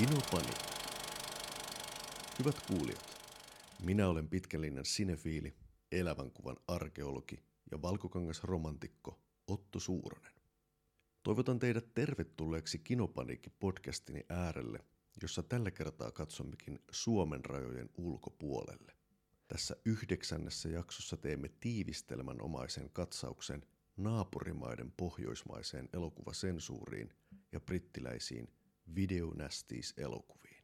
Kinopani. Hyvät kuulijat, minä olen pitkälinjan sinefiili, elävän kuvan arkeologi ja valkokangas romantikko Otto Suuronen. Toivotan teidät tervetulleeksi Kinopaniikki podcastini äärelle, jossa tällä kertaa katsommekin Suomen rajojen ulkopuolelle. Tässä yhdeksännessä jaksossa teemme tiivistelmän omaisen katsauksen naapurimaiden pohjoismaiseen elokuvasensuuriin ja brittiläisiin videonästiis-elokuviin.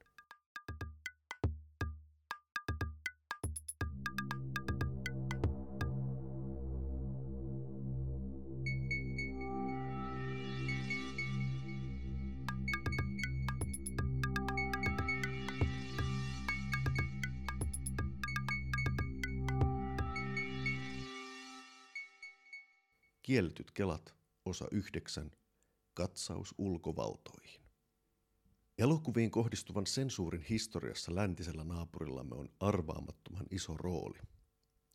Kielletyt kelat, osa 9, katsaus ulkovaltoihin. Elokuviin kohdistuvan sensuurin historiassa läntisellä naapurillamme on arvaamattoman iso rooli.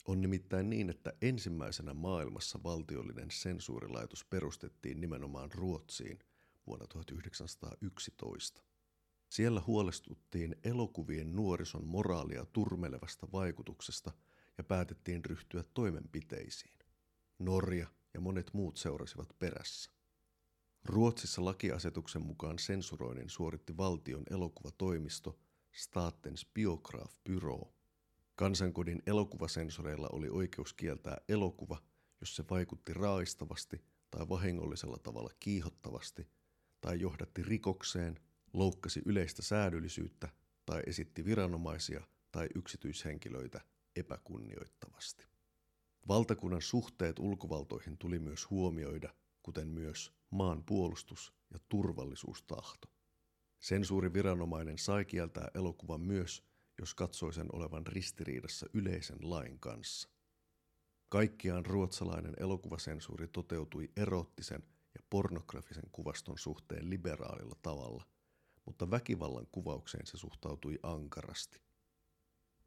On nimittäin niin, että ensimmäisenä maailmassa valtiollinen sensuurilaitos perustettiin nimenomaan Ruotsiin vuonna 1911. Siellä huolestuttiin elokuvien nuorison moraalia turmelevasta vaikutuksesta ja päätettiin ryhtyä toimenpiteisiin. Norja ja monet muut seurasivat perässä. Ruotsissa lakiasetuksen mukaan sensuroinnin suoritti valtion elokuvatoimisto Statens Biografbyrå. Kansankodin elokuvasensoreilla oli oikeus kieltää elokuva, jos se vaikutti raistavasti tai vahingollisella tavalla kiihottavasti tai johdatti rikokseen, loukkasi yleistä säädöllisyyttä tai esitti viranomaisia tai yksityishenkilöitä epäkunnioittavasti. Valtakunnan suhteet ulkovaltoihin tuli myös huomioida, kuten myös maan puolustus- ja turvallisuustahto. Sensuuriviranomainen sai kieltää elokuvan myös, jos katsoi sen olevan ristiriidassa yleisen lain kanssa. Kaikkiaan ruotsalainen elokuvasensuuri toteutui erottisen ja pornografisen kuvaston suhteen liberaalilla tavalla, mutta väkivallan kuvaukseen se suhtautui ankarasti.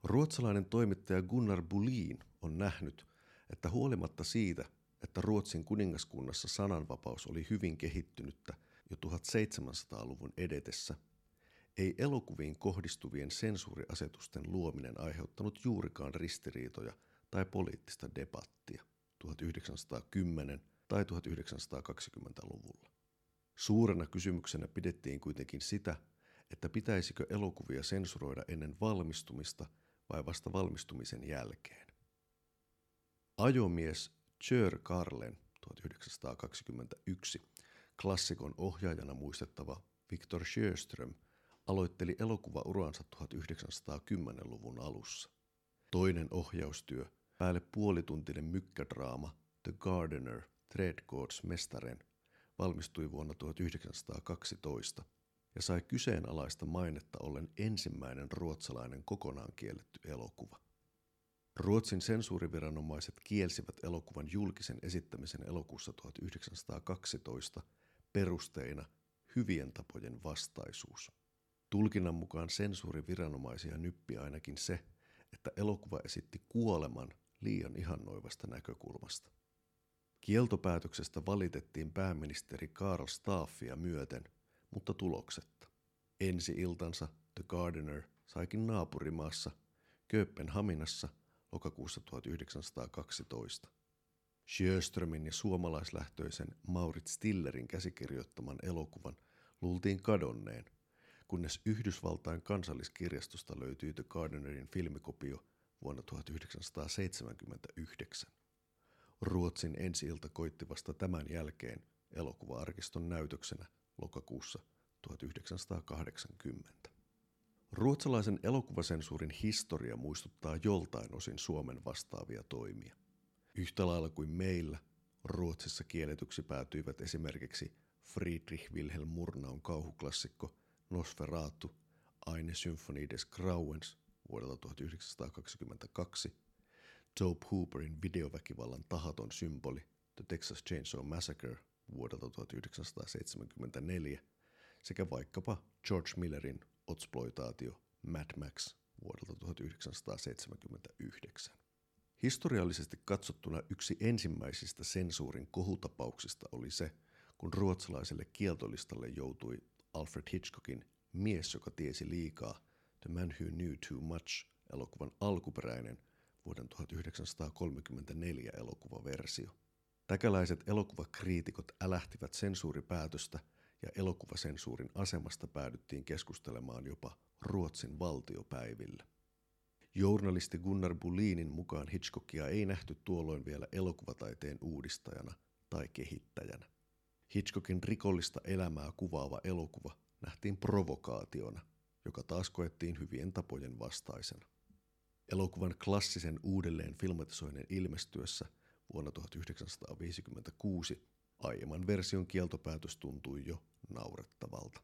Ruotsalainen toimittaja Gunnar Bulin on nähnyt, että huolimatta siitä, että Ruotsin kuningaskunnassa sananvapaus oli hyvin kehittynyttä jo 1700-luvun edetessä, ei elokuviin kohdistuvien sensuuriasetusten luominen aiheuttanut juurikaan ristiriitoja tai poliittista debattia 1910- tai 1920-luvulla. Suurena kysymyksenä pidettiin kuitenkin sitä, että pitäisikö elokuvia sensuroida ennen valmistumista vai vasta valmistumisen jälkeen. Ajomies Chör Karlen 1921 klassikon ohjaajana muistettava Viktor Sjöström aloitteli elokuvauransa 1910-luvun alussa. Toinen ohjaustyö, päälle puolituntinen mykkädraama The Gardener, Tredgårds mestaren, valmistui vuonna 1912 ja sai kyseenalaista mainetta ollen ensimmäinen ruotsalainen kokonaan kielletty elokuva. Ruotsin sensuuriviranomaiset kielsivät elokuvan julkisen esittämisen elokuussa 1912 perusteina hyvien tapojen vastaisuus. Tulkinnan mukaan sensuuriviranomaisia nyppi ainakin se, että elokuva esitti kuoleman liian ihannoivasta näkökulmasta. Kieltopäätöksestä valitettiin pääministeri Karl Staffia myöten, mutta tuloksetta. Ensi iltansa The Gardener saikin naapurimaassa Kööpenhaminassa – lokakuussa 1912. Sjöströmin ja suomalaislähtöisen Maurit Stillerin käsikirjoittaman elokuvan luultiin kadonneen, kunnes Yhdysvaltain kansalliskirjastosta löytyi The Gardenerin filmikopio vuonna 1979. Ruotsin ensi ilta koitti vasta tämän jälkeen elokuva-arkiston näytöksenä lokakuussa 1980. Ruotsalaisen elokuvasensuurin historia muistuttaa joltain osin Suomen vastaavia toimia. Yhtä lailla kuin meillä, Ruotsissa kielletyksi päätyivät esimerkiksi Friedrich Wilhelm Murnaun kauhuklassikko Nosferatu, Eine Symphonie des Grauens vuodelta 1922, Tobe Hooperin videoväkivallan tahaton symboli The Texas Chainsaw Massacre vuodelta 1974 sekä vaikkapa George Millerin Otsploitaatio Mad Max vuodelta 1979. Historiallisesti katsottuna yksi ensimmäisistä sensuurin kohutapauksista oli se, kun ruotsalaiselle kieltolistalle joutui Alfred Hitchcockin Mies, joka tiesi liikaa, The Man Who Knew Too Much, elokuvan alkuperäinen vuoden 1934 elokuvaversio. Täkäläiset elokuvakriitikot älähtivät sensuuripäätöstä ja elokuvasensuurin asemasta päädyttiin keskustelemaan jopa Ruotsin valtiopäivillä. Journalisti Gunnar Bulinin mukaan Hitchcockia ei nähty tuolloin vielä elokuvataiteen uudistajana tai kehittäjänä. Hitchcockin rikollista elämää kuvaava elokuva nähtiin provokaationa, joka taas koettiin hyvien tapojen vastaisena. Elokuvan klassisen uudelleen filmatisoinnin ilmestyessä vuonna 1956 aiemman version kieltopäätös tuntui jo naurettavalta.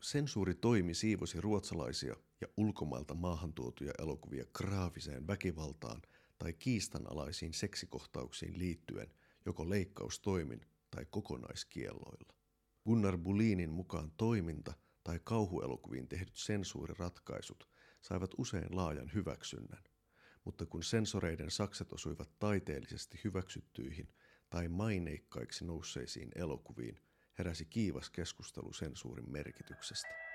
Sensuuri toimi siivosi ruotsalaisia ja ulkomailta maahantuotuja elokuvia graafiseen väkivaltaan tai kiistanalaisiin seksikohtauksiin liittyen joko leikkaustoimin tai kokonaiskielloilla. Gunnar Bulinin mukaan toiminta tai kauhuelokuviin tehdyt sensuuriratkaisut saivat usein laajan hyväksynnän, mutta kun sensoreiden sakset osuivat taiteellisesti hyväksyttyihin tai maineikkaiksi nousseisiin elokuviin, heräsi kiivas keskustelu sensuurin merkityksestä.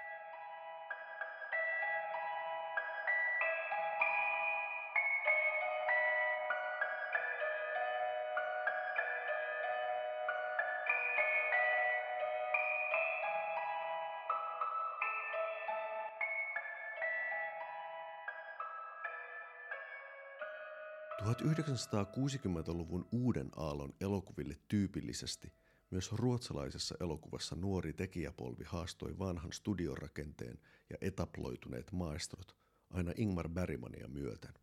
1960-luvun uuden aallon elokuville tyypillisesti myös ruotsalaisessa elokuvassa nuori tekijäpolvi haastoi vanhan studiorakenteen ja etaploituneet maestrot aina Ingmar Bergmania myöten.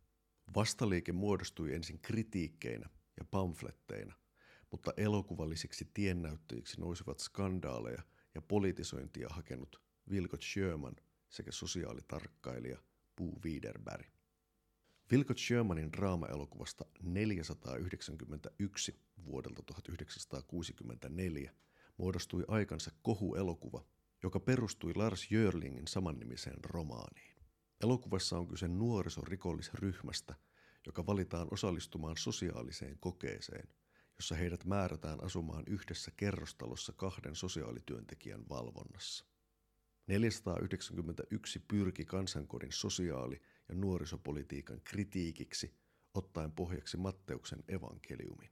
Vastaliike muodostui ensin kritiikkeinä ja pamfletteina, mutta elokuvallisiksi tiennäyttäjiksi nousivat skandaaleja ja politisointia hakenut Vilgot Sjöman sekä sosiaalitarkkailija Puu Widerberg. Vilgot Shermanin draama-elokuvasta 491 vuodelta 1964 muodostui aikansa kohuelokuva, joka perustui Lars Jörlingin samannimiseen romaaniin. Elokuvassa on kyse nuorisorikollisryhmästä, joka valitaan osallistumaan sosiaaliseen kokeeseen, jossa heidät määrätään asumaan yhdessä kerrostalossa kahden sosiaalityöntekijän valvonnassa. 491 pyrki kansankodin sosiaali- ja nuorisopolitiikan kritiikiksi ottaen pohjaksi Matteuksen evankeliumin.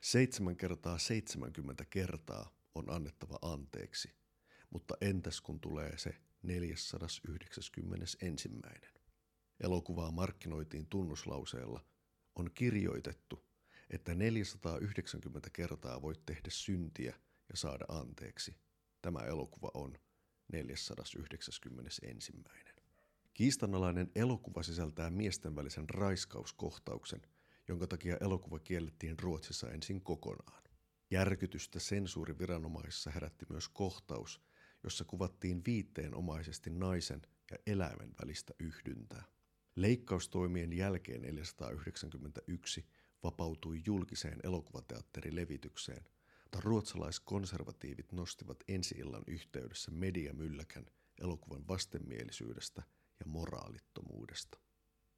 Seitsemän kertaa 70 kertaa on annettava anteeksi, mutta entäs kun tulee se 491. Elokuvaa markkinoitiin tunnuslauseella on kirjoitettu, että 490 kertaa voit tehdä syntiä ja saada anteeksi. Tämä elokuva on 491. Kiistanalainen elokuva sisältää miesten välisen raiskauskohtauksen, jonka takia elokuva kiellettiin Ruotsissa ensin kokonaan. Järkytystä sensuuriviranomaisissa herätti myös kohtaus, jossa kuvattiin viitteenomaisesti naisen ja eläimen välistä yhdyntää. Leikkaustoimien jälkeen 491 vapautui julkiseen elokuvateatterilevitykseen, mutta ruotsalaiskonservatiivit nostivat ensi-illan yhteydessä mediamylläkän elokuvan vastenmielisyydestä – ja moraalittomuudesta.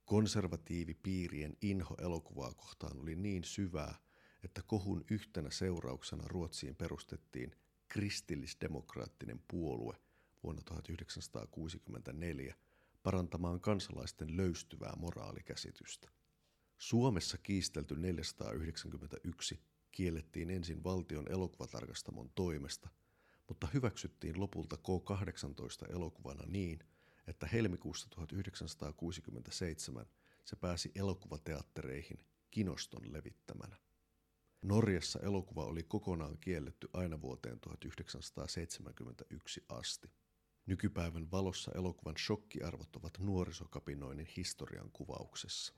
Konservatiivipiirien inho elokuvaa kohtaan oli niin syvää, että kohun yhtenä seurauksena Ruotsiin perustettiin kristillisdemokraattinen puolue vuonna 1964 parantamaan kansalaisten löystyvää moraalikäsitystä. Suomessa kiistelty 491 kiellettiin ensin valtion elokuvatarkastamon toimesta, mutta hyväksyttiin lopulta K18 elokuvana niin – että helmikuussa 1967 se pääsi elokuvateattereihin kinoston levittämänä. Norjassa elokuva oli kokonaan kielletty aina vuoteen 1971 asti. Nykypäivän valossa elokuvan shokkiarvot ovat nuorisokapinoinnin historian kuvauksessa.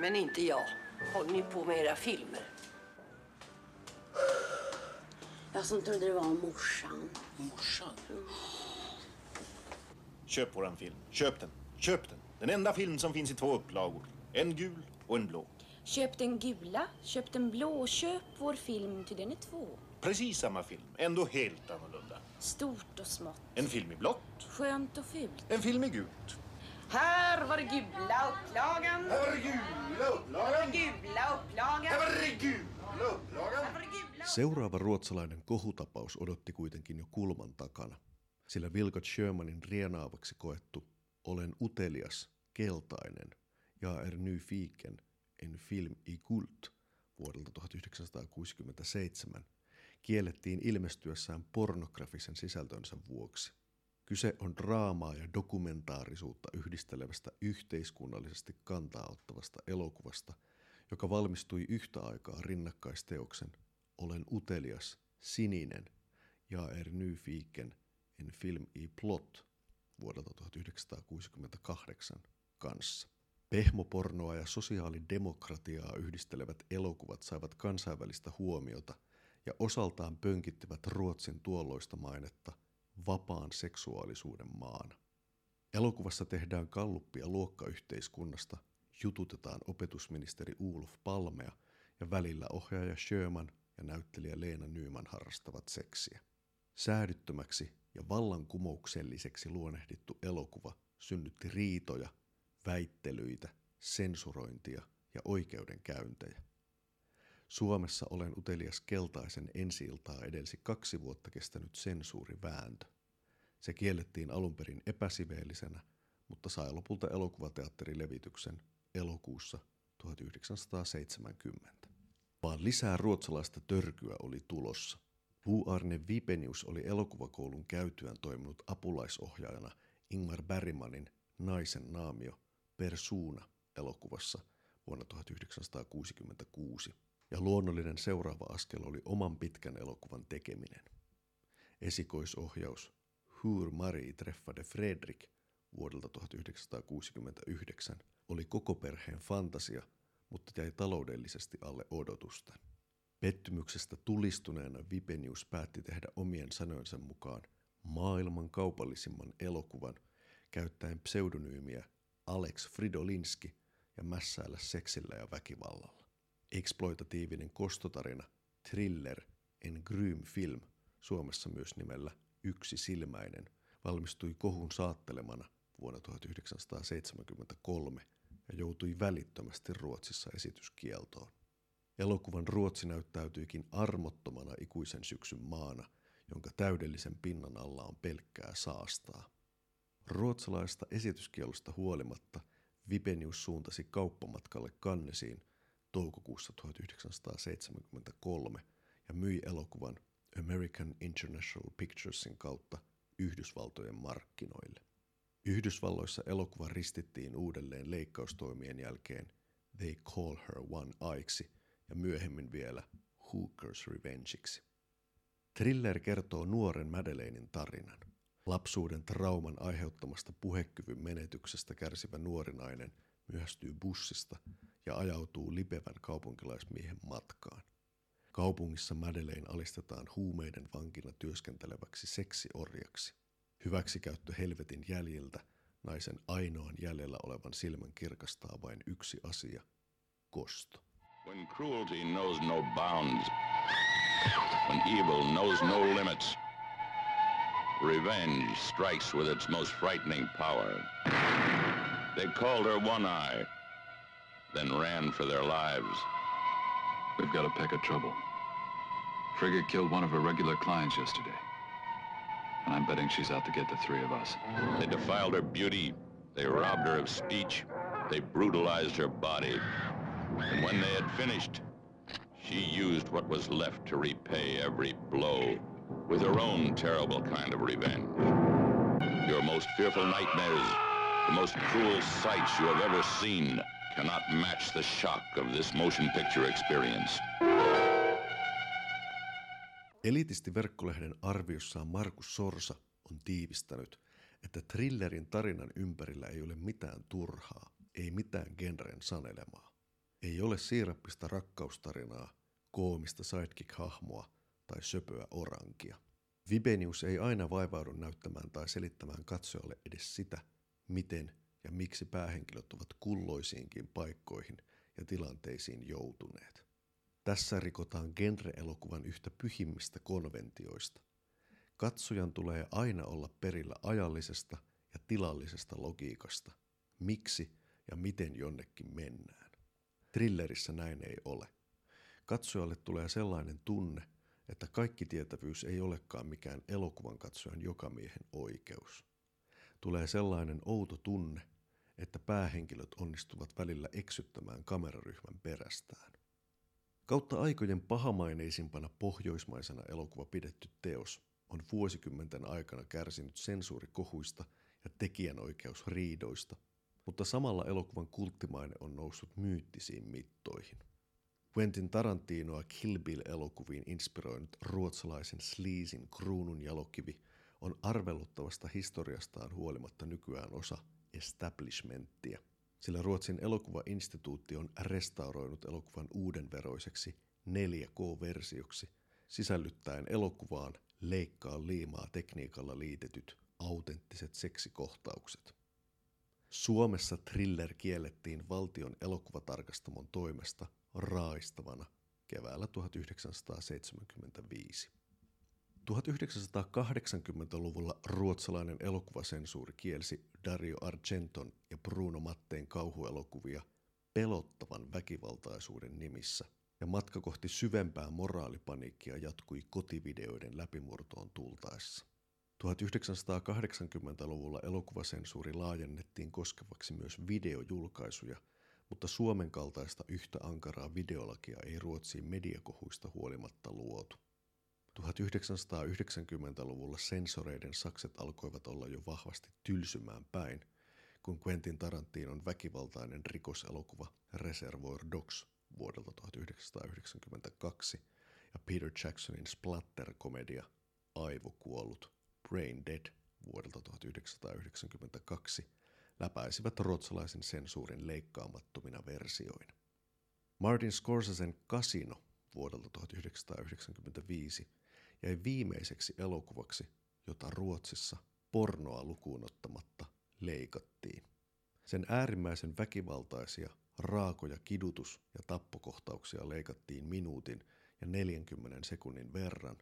Men inte jag. Håller ni på med era filmer? Jag som trodde det var morsan. Morsan? Mm. Köp våran film. Köp den. Köp den. Den enda film som finns i två upplagor. En gul och en blå. Köp den gula, köp den blå och köp vår film till den är två. Precis samma film, ändå helt annorlunda. Stort och smått. En film i blått. Skönt och fult. En film i gult. Här var det gula upplagan. Här var det gula upplagan. Gula upplagan. Här var det gula Seuraava ruotsalainen kohutapaus odotti kuitenkin jo kulman takana, sillä Vilgot Shermanin rienaavaksi koettu Olen utelias, keltainen ja er nyfiken, en film i kult vuodelta 1967 kiellettiin ilmestyessään pornografisen sisältönsä vuoksi. Kyse on draamaa ja dokumentaarisuutta yhdistelevästä yhteiskunnallisesti kantaa ottavasta elokuvasta, joka valmistui yhtä aikaa rinnakkaisteoksen Olen utelias, sininen ja er nyfiken en film i plot vuodelta 1968 kanssa. Pehmopornoa ja sosiaalidemokratiaa yhdistelevät elokuvat saivat kansainvälistä huomiota ja osaltaan pönkittivät Ruotsin tuolloista mainetta vapaan seksuaalisuuden maana. Elokuvassa tehdään kalluppia luokkayhteiskunnasta, jututetaan opetusministeri Olof Palmea ja välillä ohjaaja Sherman ja näyttelijä Leena Nyman harrastavat seksiä. Säädyttömäksi ja vallankumoukselliseksi luonehdittu elokuva synnytti riitoja, väittelyitä, sensurointia ja oikeudenkäyntejä. Suomessa olen utelias keltaisen ensiiltaa edelsi kaksi vuotta kestänyt sensuurivääntö. Se kiellettiin alun perin epäsiveellisenä, mutta sai lopulta elokuvateatterilevityksen elokuussa 1970. Vaan lisää ruotsalaista törkyä oli tulossa. Pu Arne Vipenius oli elokuvakoulun käytyään toiminut apulaisohjaajana Ingmar Bergmanin Naisen naamio Persuna elokuvassa vuonna 1966 ja luonnollinen seuraava askel oli oman pitkän elokuvan tekeminen. Esikoisohjaus Hur Marie treffade Fredrik vuodelta 1969 oli koko perheen fantasia, mutta jäi taloudellisesti alle odotusta. Pettymyksestä tulistuneena Vipenius päätti tehdä omien sanojensa mukaan maailman kaupallisimman elokuvan käyttäen pseudonyymiä Alex Fridolinski ja mässäillä seksillä ja väkivallalla eksploitatiivinen kostotarina, thriller, en grym film, Suomessa myös nimellä Yksi silmäinen, valmistui kohun saattelemana vuonna 1973 ja joutui välittömästi Ruotsissa esityskieltoon. Elokuvan Ruotsi näyttäytyikin armottomana ikuisen syksyn maana, jonka täydellisen pinnan alla on pelkkää saastaa. Ruotsalaista esityskielosta huolimatta Vipenius suuntasi kauppamatkalle Kannesiin toukokuussa 1973 ja myi elokuvan American International Picturesin kautta Yhdysvaltojen markkinoille. Yhdysvalloissa elokuva ristittiin uudelleen leikkaustoimien jälkeen They Call Her One Aiksi ja myöhemmin vielä Hooker's Revengeiksi. Thriller kertoo nuoren Madeleinin tarinan. Lapsuuden trauman aiheuttamasta puhekyvyn menetyksestä kärsivä nuori nainen myöhästyy bussista ja ajautuu lipevän kaupunkilaismiehen matkaan. Kaupungissa Madeleine alistetaan huumeiden vankina työskenteleväksi seksiorjaksi. Hyväksikäyttö helvetin jäljiltä naisen ainoan jäljellä olevan silmän kirkastaa vain yksi asia, kosto. When cruelty knows no bounds, when evil knows no limits, revenge strikes with its most frightening power. They called her One Eye, then ran for their lives. We've got a peck of trouble. Frigga killed one of her regular clients yesterday. And I'm betting she's out to get the three of us. They defiled her beauty. They robbed her of speech. They brutalized her body. And when they had finished, she used what was left to repay every blow with her own terrible kind of revenge. Your most fearful nightmares, the most cruel sights you have ever seen, cannot match the shock of this motion picture experience. Elitisti verkkolehden arviossaan Markus Sorsa on tiivistänyt, että thrillerin tarinan ympärillä ei ole mitään turhaa, ei mitään genren sanelemaa. Ei ole siirappista rakkaustarinaa, koomista sidekick-hahmoa tai söpöä orankia. Vibenius ei aina vaivaudu näyttämään tai selittämään katsojalle edes sitä, miten ja miksi päähenkilöt ovat kulloisiinkin paikkoihin ja tilanteisiin joutuneet. Tässä rikotaan genre-elokuvan yhtä pyhimmistä konventioista. Katsojan tulee aina olla perillä ajallisesta ja tilallisesta logiikasta, miksi ja miten jonnekin mennään. Thrillerissä näin ei ole. Katsojalle tulee sellainen tunne, että kaikki tietävyys ei olekaan mikään elokuvan katsojan jokamiehen oikeus. Tulee sellainen outo tunne, että päähenkilöt onnistuvat välillä eksyttämään kameraryhmän perästään. Kautta aikojen pahamaineisimpana pohjoismaisena elokuva pidetty teos on vuosikymmenten aikana kärsinyt sensuurikohuista ja tekijänoikeusriidoista, mutta samalla elokuvan kulttimaine on noussut myyttisiin mittoihin. Quentin Tarantinoa Kill Bill-elokuviin inspiroinut ruotsalaisen Sleazin kruunun jalokivi on arveluttavasta historiastaan huolimatta nykyään osa establishmenttia, sillä Ruotsin elokuvainstituutti on restauroinut elokuvan uudenveroiseksi 4K-versioksi, sisällyttäen elokuvaan leikkaa liimaa tekniikalla liitetyt autenttiset seksikohtaukset. Suomessa thriller kiellettiin valtion elokuvatarkastamon toimesta raistavana keväällä 1975. 1980-luvulla ruotsalainen elokuvasensuuri kielsi Dario Argenton ja Bruno Matteen kauhuelokuvia pelottavan väkivaltaisuuden nimissä, ja matka kohti syvempää moraalipaniikkia jatkui kotivideoiden läpimurtoon tultaessa. 1980-luvulla elokuvasensuuri laajennettiin koskevaksi myös videojulkaisuja, mutta Suomen kaltaista yhtä ankaraa videolakia ei Ruotsiin mediakohuista huolimatta luotu. 1990-luvulla sensoreiden sakset alkoivat olla jo vahvasti tylsymään päin, kun Quentin Tarantinon väkivaltainen rikoselokuva Reservoir Dogs vuodelta 1992 ja Peter Jacksonin splatter-komedia Aivokuollut Brain Dead vuodelta 1992 läpäisivät ruotsalaisen sensuurin leikkaamattomina versioina. Martin Scorsesen Casino vuodelta 1995 jäi viimeiseksi elokuvaksi, jota Ruotsissa pornoa lukuun ottamatta leikattiin. Sen äärimmäisen väkivaltaisia, raakoja kidutus- ja tappokohtauksia leikattiin minuutin ja 40 sekunnin verran,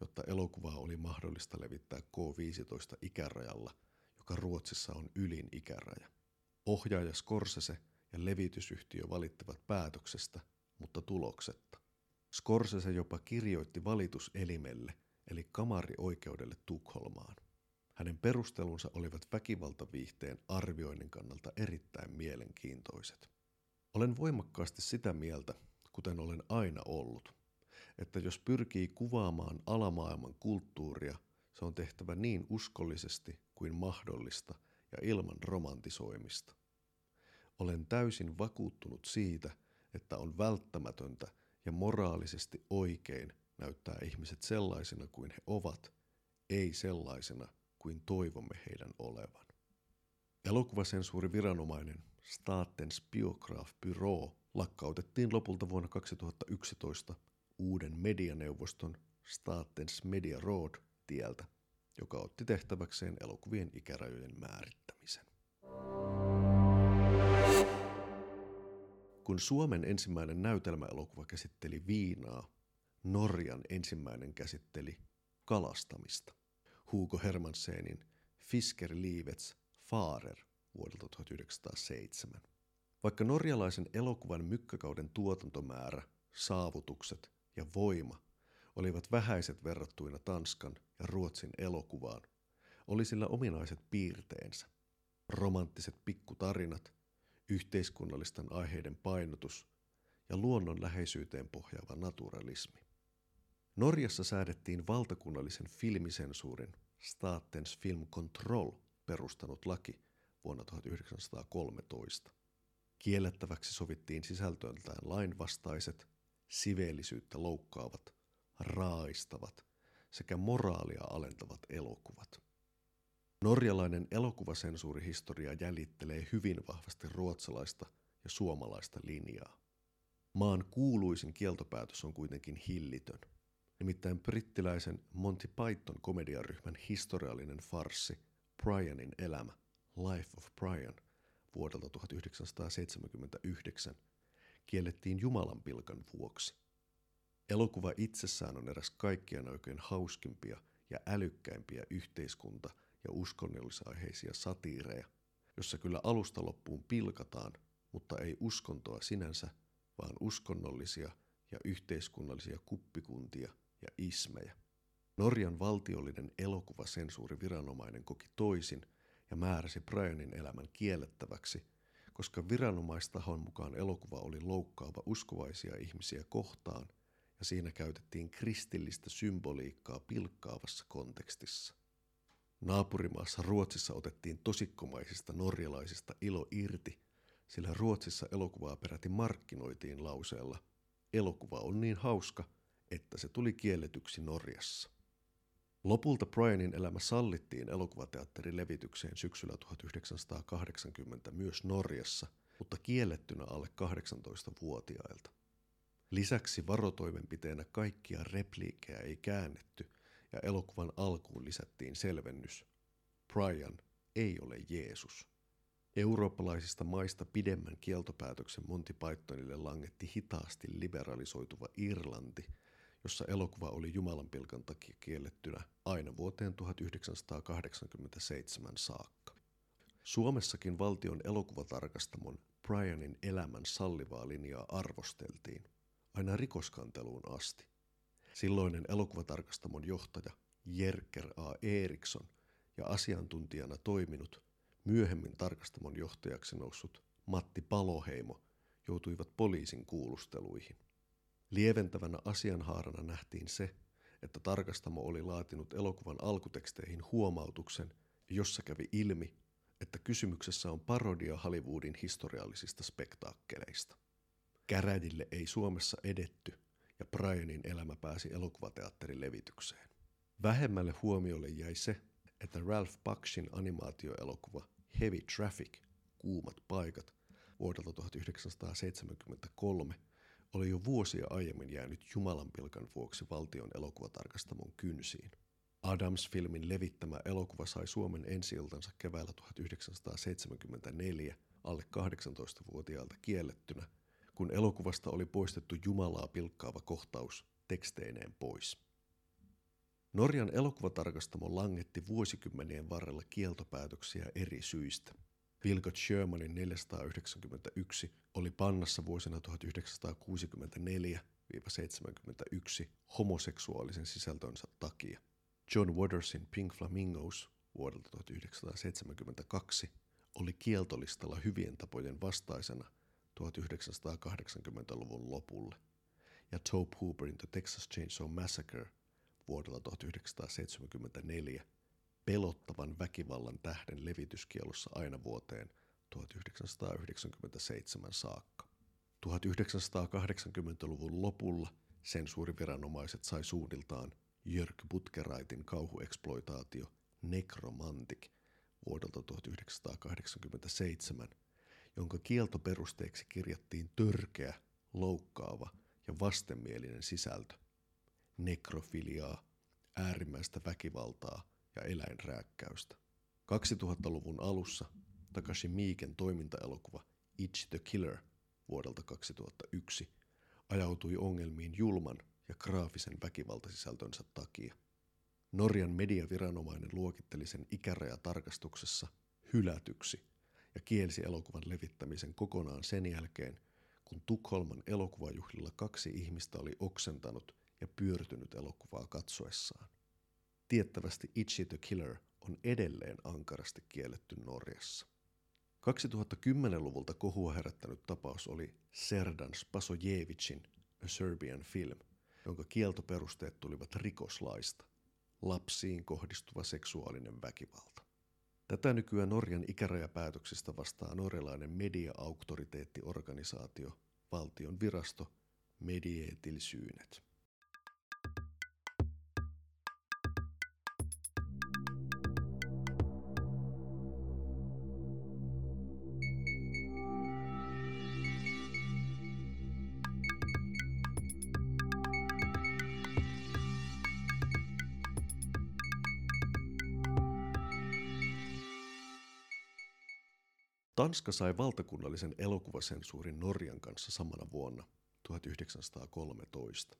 jotta elokuvaa oli mahdollista levittää K15 ikärajalla, joka Ruotsissa on ylin ikäraja. Ohjaaja Scorsese ja levitysyhtiö valittivat päätöksestä, mutta tuloksetta. Scorsese jopa kirjoitti valituselimelle, eli kamarioikeudelle Tukholmaan. Hänen perustelunsa olivat väkivaltaviihteen arvioinnin kannalta erittäin mielenkiintoiset. Olen voimakkaasti sitä mieltä, kuten olen aina ollut, että jos pyrkii kuvaamaan alamaailman kulttuuria, se on tehtävä niin uskollisesti kuin mahdollista ja ilman romantisoimista. Olen täysin vakuuttunut siitä, että on välttämätöntä ja moraalisesti oikein näyttää ihmiset sellaisina kuin he ovat, ei sellaisena kuin toivomme heidän olevan. Elokuvasensuuri viranomainen Statens Biograf-Bureau lakkautettiin lopulta vuonna 2011 uuden medianeuvoston Statens Media Road tieltä, joka otti tehtäväkseen elokuvien ikärajojen määrittämisen. Kun Suomen ensimmäinen näytelmäelokuva käsitteli viinaa, Norjan ensimmäinen käsitteli kalastamista. Hugo Hermansenin Fisker Liivets Farer vuodelta 1907. Vaikka norjalaisen elokuvan mykkäkauden tuotantomäärä, saavutukset ja voima olivat vähäiset verrattuina Tanskan ja Ruotsin elokuvaan, oli sillä ominaiset piirteensä. Romanttiset pikkutarinat, yhteiskunnallisten aiheiden painotus ja luonnon läheisyyteen pohjaava naturalismi. Norjassa säädettiin valtakunnallisen filmisensuurin Statens Film Control perustanut laki vuonna 1913. Kiellettäväksi sovittiin sisältöltään lainvastaiset, siveellisyyttä loukkaavat, raaistavat sekä moraalia alentavat elokuvat. Norjalainen elokuvasensuurihistoria jäljittelee hyvin vahvasti ruotsalaista ja suomalaista linjaa. Maan kuuluisin kieltopäätös on kuitenkin hillitön. Nimittäin brittiläisen Monty Python komediaryhmän historiallinen farssi Brianin elämä, Life of Brian, vuodelta 1979, kiellettiin Jumalan pilkan vuoksi. Elokuva itsessään on eräs kaikkien oikein hauskimpia ja älykkäimpiä yhteiskunta- ja uskonnollisaiheisia satiireja, jossa kyllä alusta loppuun pilkataan, mutta ei uskontoa sinänsä, vaan uskonnollisia ja yhteiskunnallisia kuppikuntia ja ismejä. Norjan valtiollinen elokuvasensuuriviranomainen koki toisin ja määräsi Brianin elämän kiellettäväksi, koska viranomaistahon mukaan elokuva oli loukkaava uskovaisia ihmisiä kohtaan ja siinä käytettiin kristillistä symboliikkaa pilkkaavassa kontekstissa. Naapurimaassa Ruotsissa otettiin tosikkomaisista norjalaisista ilo irti, sillä Ruotsissa elokuvaa peräti markkinoitiin lauseella Elokuva on niin hauska, että se tuli kielletyksi Norjassa. Lopulta Brianin elämä sallittiin elokuvateatterin levitykseen syksyllä 1980 myös Norjassa, mutta kiellettynä alle 18-vuotiailta. Lisäksi varotoimenpiteenä kaikkia repliikkejä ei käännetty ja elokuvan alkuun lisättiin selvennys. Brian ei ole Jeesus. Eurooppalaisista maista pidemmän kieltopäätöksen Monty Pythonille langetti hitaasti liberalisoituva Irlanti, jossa elokuva oli Jumalanpilkan takia kiellettynä aina vuoteen 1987 saakka. Suomessakin valtion elokuvatarkastamon Brianin elämän sallivaa linjaa arvosteltiin, aina rikoskanteluun asti. Silloinen elokuvatarkastamon johtaja Jerker A. Eriksson ja asiantuntijana toiminut, myöhemmin tarkastamon johtajaksi noussut Matti Paloheimo joutuivat poliisin kuulusteluihin. Lieventävänä asianhaarana nähtiin se, että tarkastamo oli laatinut elokuvan alkuteksteihin huomautuksen, jossa kävi ilmi, että kysymyksessä on parodia Hollywoodin historiallisista spektaakkeleista. Kärädille ei Suomessa edetty ja Brianin elämä pääsi elokuvateatterin levitykseen. Vähemmälle huomiolle jäi se, että Ralph Bakshin animaatioelokuva Heavy Traffic, kuumat paikat, vuodelta 1973 oli jo vuosia aiemmin jäänyt Jumalanpilkan vuoksi valtion elokuvatarkastamon kynsiin. Adams-filmin levittämä elokuva sai Suomen ensi keväällä 1974 alle 18-vuotiaalta kiellettynä, kun elokuvasta oli poistettu Jumalaa pilkkaava kohtaus teksteineen pois. Norjan elokuvatarkastamo langetti vuosikymmenien varrella kieltopäätöksiä eri syistä. Vilgot Shermanin 491 oli pannassa vuosina 1964-71 homoseksuaalisen sisältönsä takia. John Watersin Pink Flamingos vuodelta 1972 oli kieltolistalla hyvien tapojen vastaisena 1980-luvun lopulle, ja Tobe Hooperin The Texas Chainsaw Massacre vuodelta 1974 pelottavan väkivallan tähden levityskielossa aina vuoteen 1997 saakka. 1980-luvun lopulla sensuuriviranomaiset sai suunniltaan Jörg Butkeraitin kauhueksploitaatio Necromantic vuodelta 1987, jonka kieltoperusteeksi kirjattiin törkeä, loukkaava ja vastenmielinen sisältö, nekrofiliaa, äärimmäistä väkivaltaa ja eläinrääkkäystä. 2000-luvun alussa Takashi Miiken toimintaelokuva Itch the Killer vuodelta 2001 ajautui ongelmiin julman ja graafisen väkivaltasisältönsä takia. Norjan mediaviranomainen luokitteli sen ikärajatarkastuksessa hylätyksi ja kielsi elokuvan levittämisen kokonaan sen jälkeen, kun Tukholman elokuvajuhlilla kaksi ihmistä oli oksentanut ja pyörtynyt elokuvaa katsoessaan. Tiettävästi Itchy the Killer on edelleen ankarasti kielletty Norjassa. 2010-luvulta kohua herättänyt tapaus oli Serdan Spasojevicin A Serbian Film, jonka kieltoperusteet tulivat rikoslaista, lapsiin kohdistuva seksuaalinen väkivalta. Tätä nykyään Norjan ikärajapäätöksistä vastaa norjalainen media-auktoriteettiorganisaatio, valtion virasto Medietilsyynet. Tanska sai valtakunnallisen elokuvasensuurin Norjan kanssa samana vuonna 1913.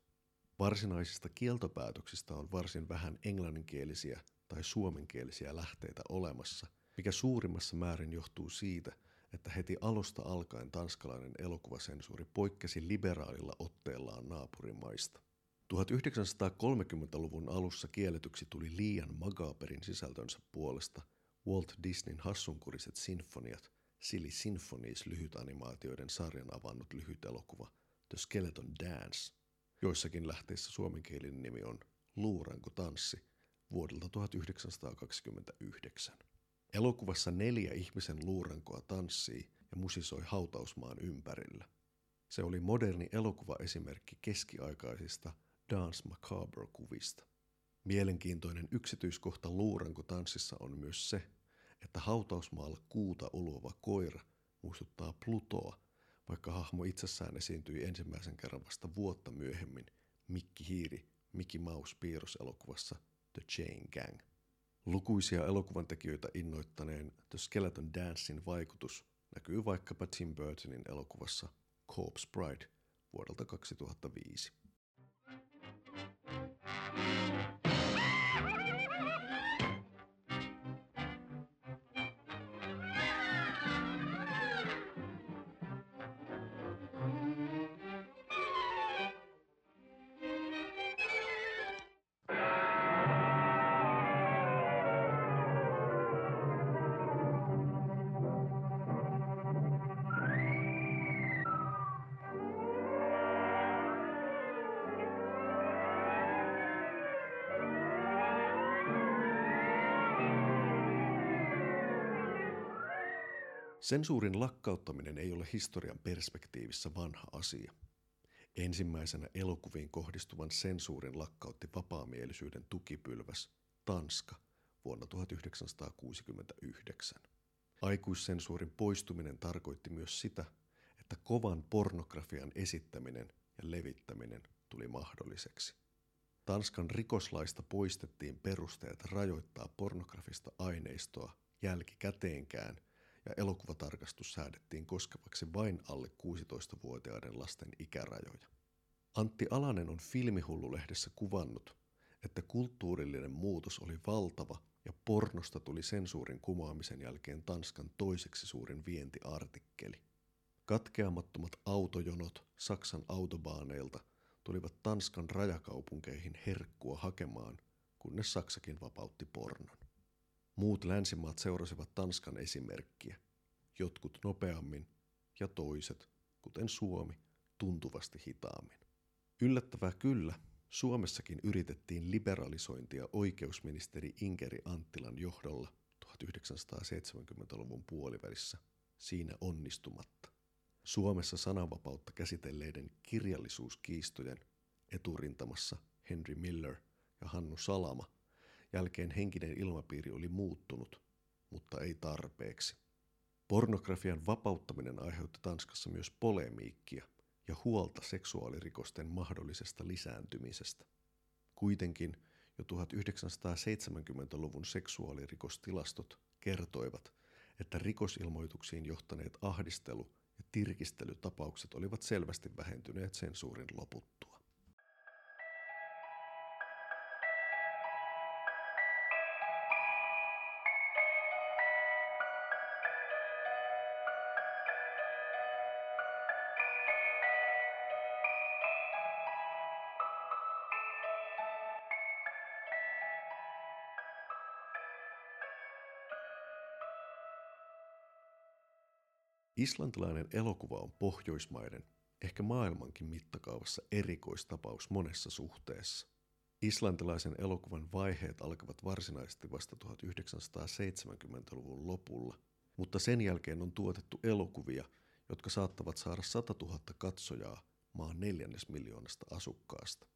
Varsinaisista kieltopäätöksistä on varsin vähän englanninkielisiä tai suomenkielisiä lähteitä olemassa, mikä suurimmassa määrin johtuu siitä, että heti alusta alkaen tanskalainen elokuvasensuuri poikkesi liberaalilla otteellaan naapurimaista. 1930-luvun alussa kielletyksi tuli liian magaberin sisältönsä puolesta Walt Disneyn hassunkuriset sinfoniat, Silly Symphonies lyhytanimaatioiden sarjan avannut lyhyt elokuva The Skeleton Dance. Joissakin lähteissä suomenkielinen nimi on Luuranko tanssi vuodelta 1929. Elokuvassa neljä ihmisen luurankoa tanssii ja musisoi hautausmaan ympärillä. Se oli moderni elokuvaesimerkki keskiaikaisista Dance Macabre-kuvista. Mielenkiintoinen yksityiskohta luurankotanssissa on myös se, että hautausmaalla kuuta uluva koira muistuttaa Plutoa, vaikka hahmo itsessään esiintyi ensimmäisen kerran vasta vuotta myöhemmin Mikki Hiiri Mickey Mouse piirroselokuvassa The Chain Gang. Lukuisia elokuvan tekijöitä innoittaneen The Skeleton Dancein vaikutus näkyy vaikkapa Tim Burtonin elokuvassa Corpse Bride vuodelta 2005. Sensuurin lakkauttaminen ei ole historian perspektiivissä vanha asia. Ensimmäisenä elokuviin kohdistuvan sensuurin lakkautti vapaamielisyyden tukipylväs Tanska vuonna 1969. Aikuissensuurin poistuminen tarkoitti myös sitä, että kovan pornografian esittäminen ja levittäminen tuli mahdolliseksi. Tanskan rikoslaista poistettiin perusteet rajoittaa pornografista aineistoa jälkikäteenkään – ja elokuvatarkastus säädettiin koskevaksi vain alle 16-vuotiaiden lasten ikärajoja. Antti Alanen on Filmihullulehdessä kuvannut, että kulttuurillinen muutos oli valtava ja pornosta tuli sensuurin kumoamisen jälkeen Tanskan toiseksi suurin vientiartikkeli. Katkeamattomat autojonot Saksan autobaaneilta tulivat Tanskan rajakaupunkeihin herkkua hakemaan, kunnes Saksakin vapautti pornon. Muut länsimaat seurasivat Tanskan esimerkkiä, jotkut nopeammin ja toiset, kuten Suomi, tuntuvasti hitaammin. Yllättävää kyllä, Suomessakin yritettiin liberalisointia oikeusministeri Inkeri Anttilan johdolla 1970-luvun puolivälissä, siinä onnistumatta. Suomessa sananvapautta käsitelleiden kirjallisuuskiistojen eturintamassa Henry Miller ja Hannu Salama – jälkeen henkinen ilmapiiri oli muuttunut, mutta ei tarpeeksi. Pornografian vapauttaminen aiheutti Tanskassa myös polemiikkia ja huolta seksuaalirikosten mahdollisesta lisääntymisestä. Kuitenkin jo 1970-luvun seksuaalirikostilastot kertoivat, että rikosilmoituksiin johtaneet ahdistelu- ja tirkistelytapaukset olivat selvästi vähentyneet sensuurin loputtua. Islantilainen elokuva on Pohjoismaiden, ehkä maailmankin mittakaavassa erikoistapaus monessa suhteessa. Islantilaisen elokuvan vaiheet alkavat varsinaisesti vasta 1970-luvun lopulla, mutta sen jälkeen on tuotettu elokuvia, jotka saattavat saada 100 000 katsojaa maan neljännes miljoonasta asukkaasta.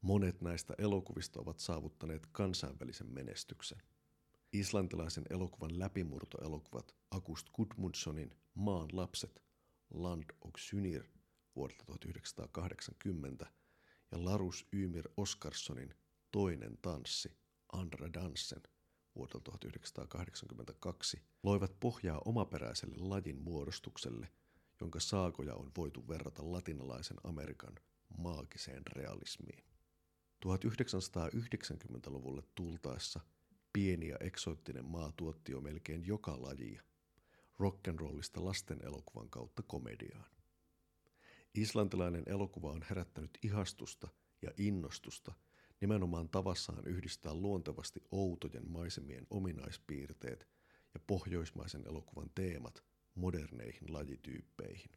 Monet näistä elokuvista ovat saavuttaneet kansainvälisen menestyksen. Islantilaisen elokuvan läpimurtoelokuvat Akust Gudmundssonin Maan lapset Land och Synir vuodelta 1980 ja Larus Ymir Oskarssonin Toinen tanssi Andra Dansen vuodelta 1982 loivat pohjaa omaperäiselle lajin muodostukselle, jonka saakoja on voitu verrata latinalaisen Amerikan maagiseen realismiin. 1990-luvulle tultaessa pieni ja eksoottinen maa tuotti jo melkein joka lajia – rock'n'rollista lasten elokuvan kautta komediaan. Islantilainen elokuva on herättänyt ihastusta ja innostusta nimenomaan tavassaan yhdistää luontevasti outojen maisemien ominaispiirteet ja pohjoismaisen elokuvan teemat moderneihin lajityyppeihin.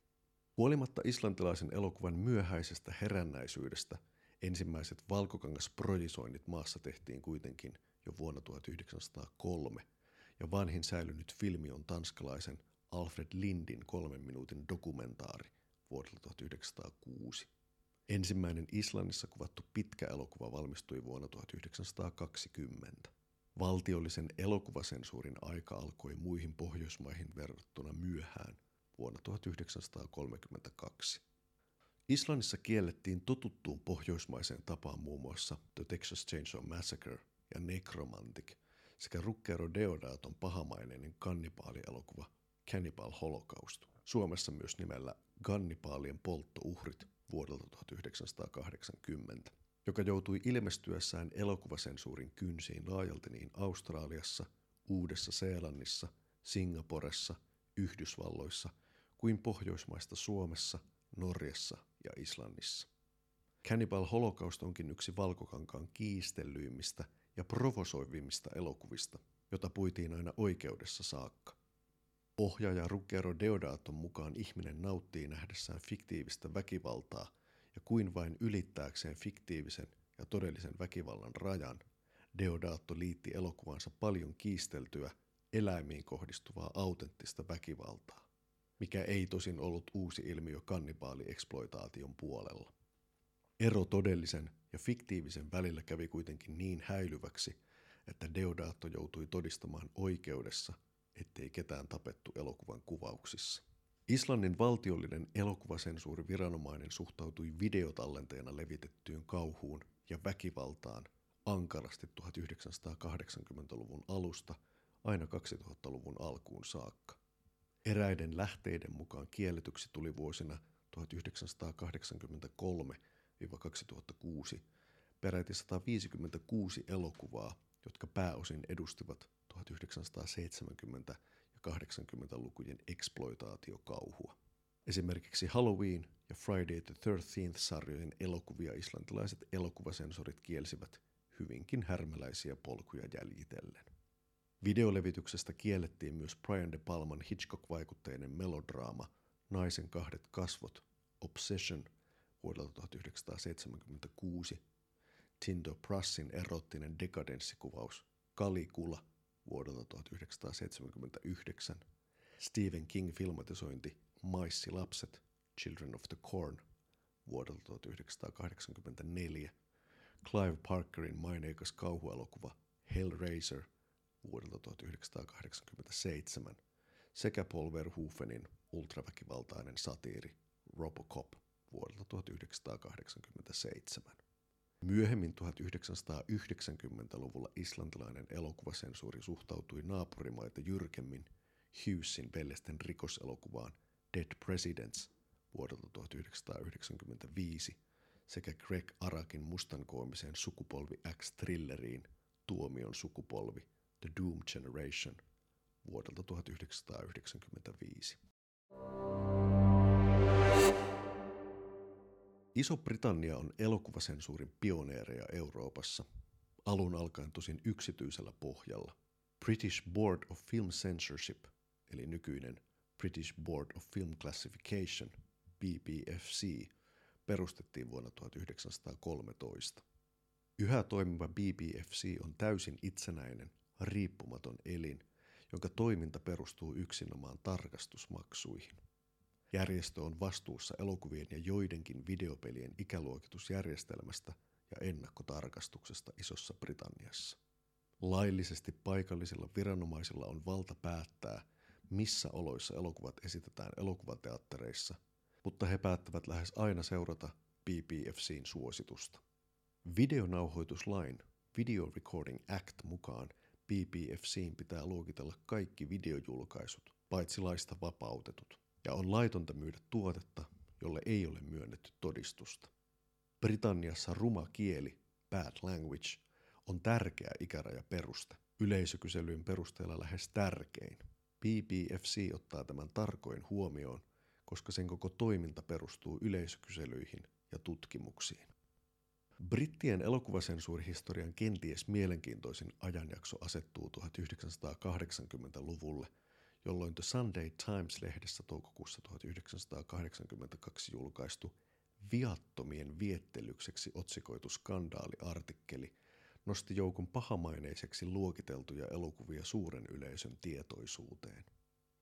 Huolimatta islantilaisen elokuvan myöhäisestä herännäisyydestä ensimmäiset valkokangasprojisoinnit maassa tehtiin kuitenkin jo vuonna 1903, ja vanhin säilynyt filmi on tanskalaisen Alfred Lindin kolmen minuutin dokumentaari vuodelta 1906. Ensimmäinen Islannissa kuvattu pitkä elokuva valmistui vuonna 1920. Valtiollisen elokuvasensuurin aika alkoi muihin Pohjoismaihin verrattuna myöhään vuonna 1932. Islannissa kiellettiin totuttuun pohjoismaiseen tapaan muun muassa The Texas Chainsaw Massacre ja Necromantic sekä Rukkero Deodaton pahamaineinen kannibaalielokuva Cannibal Holocaust. Suomessa myös nimellä Kannibaalien polttouhrit vuodelta 1980, joka joutui ilmestyessään elokuvasensuurin kynsiin laajalti niin Australiassa, Uudessa-Seelannissa, Singaporessa, Yhdysvalloissa kuin Pohjoismaista Suomessa, Norjassa ja Islannissa. Cannibal Holocaust onkin yksi valkokankaan kiistellyimmistä ja provosoivimmista elokuvista, jota puitiin aina oikeudessa saakka. Ohjaaja Ruggero Deodaton mukaan ihminen nauttii nähdessään fiktiivistä väkivaltaa ja kuin vain ylittääkseen fiktiivisen ja todellisen väkivallan rajan, Deodato liitti elokuvansa paljon kiisteltyä, eläimiin kohdistuvaa autenttista väkivaltaa, mikä ei tosin ollut uusi ilmiö kannibaalieksploitaation puolella. Ero todellisen ja fiktiivisen välillä kävi kuitenkin niin häilyväksi, että Deodato joutui todistamaan oikeudessa – ettei ketään tapettu elokuvan kuvauksissa. Islannin valtiollinen elokuvasensuuri viranomainen suhtautui videotallenteena levitettyyn kauhuun ja väkivaltaan ankarasti 1980-luvun alusta aina 2000-luvun alkuun saakka. Eräiden lähteiden mukaan kielletyksi tuli vuosina 1983-2006 peräti 156 elokuvaa, jotka pääosin edustivat 1970- ja 80-lukujen eksploitaatiokauhua. Esimerkiksi Halloween ja Friday the 13th-sarjojen elokuvia islantilaiset elokuvasensorit kielsivät hyvinkin härmäläisiä polkuja jäljitellen. Videolevityksestä kiellettiin myös Brian De Palman Hitchcock-vaikutteinen melodraama Naisen kahdet kasvot, Obsession vuodelta 1976, Tindo Prussin erottinen dekadenssikuvaus Kalikula vuodelta 1979, Stephen King filmatisointi lapset, Children of the Corn vuodelta 1984, Clive Parkerin maineikas kauhuelokuva Hellraiser vuodelta 1987 sekä Paul Verhoevenin ultraväkivaltainen satiiri Robocop vuodelta 1987. Myöhemmin 1990-luvulla islantilainen elokuvasensuuri suhtautui naapurimaita jyrkemmin Hughesin veljesten rikoselokuvaan Dead Presidents vuodelta 1995 sekä Greg Arakin mustankoomiseen sukupolvi X-thrilleriin Tuomion sukupolvi The Doom Generation vuodelta 1995. Iso-Britannia on elokuvasensuurin pioneereja Euroopassa, alun alkaen tosin yksityisellä pohjalla. British Board of Film Censorship, eli nykyinen British Board of Film Classification, BBFC, perustettiin vuonna 1913. Yhä toimiva BBFC on täysin itsenäinen, riippumaton elin, jonka toiminta perustuu yksinomaan tarkastusmaksuihin. Järjestö on vastuussa elokuvien ja joidenkin videopelien ikäluokitusjärjestelmästä ja ennakkotarkastuksesta Isossa Britanniassa. Laillisesti paikallisilla viranomaisilla on valta päättää, missä oloissa elokuvat esitetään elokuvateattereissa, mutta he päättävät lähes aina seurata BBFCin suositusta. Videonauhoituslain Video Recording Act mukaan BBFCin pitää luokitella kaikki videojulkaisut, paitsi laista vapautetut ja on laitonta myydä tuotetta, jolle ei ole myönnetty todistusta. Britanniassa ruma kieli, bad language, on tärkeä ikäraja peruste, yleisökyselyyn perusteella lähes tärkein. BBFC ottaa tämän tarkoin huomioon, koska sen koko toiminta perustuu yleisökyselyihin ja tutkimuksiin. Brittien elokuvasensuurihistorian kenties mielenkiintoisin ajanjakso asettuu 1980-luvulle, jolloin The Sunday Times-lehdessä toukokuussa 1982 julkaistu viattomien viettelykseksi otsikoitu skandaaliartikkeli nosti joukon pahamaineiseksi luokiteltuja elokuvia suuren yleisön tietoisuuteen.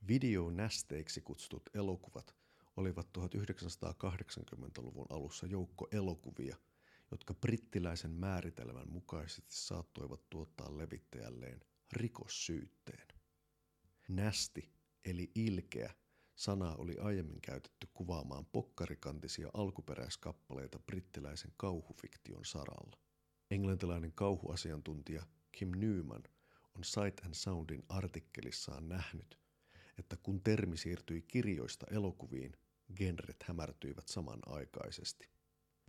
Videonästeiksi kutsutut elokuvat olivat 1980-luvun alussa joukko elokuvia – jotka brittiläisen määritelmän mukaisesti saattoivat tuottaa levittäjälleen rikossyytteen. Nästi, eli ilkeä, sana oli aiemmin käytetty kuvaamaan pokkarikantisia alkuperäiskappaleita brittiläisen kauhufiktion saralla. Englantilainen kauhuasiantuntija Kim Newman on Sight and Soundin artikkelissaan nähnyt, että kun termi siirtyi kirjoista elokuviin, genret hämärtyivät samanaikaisesti.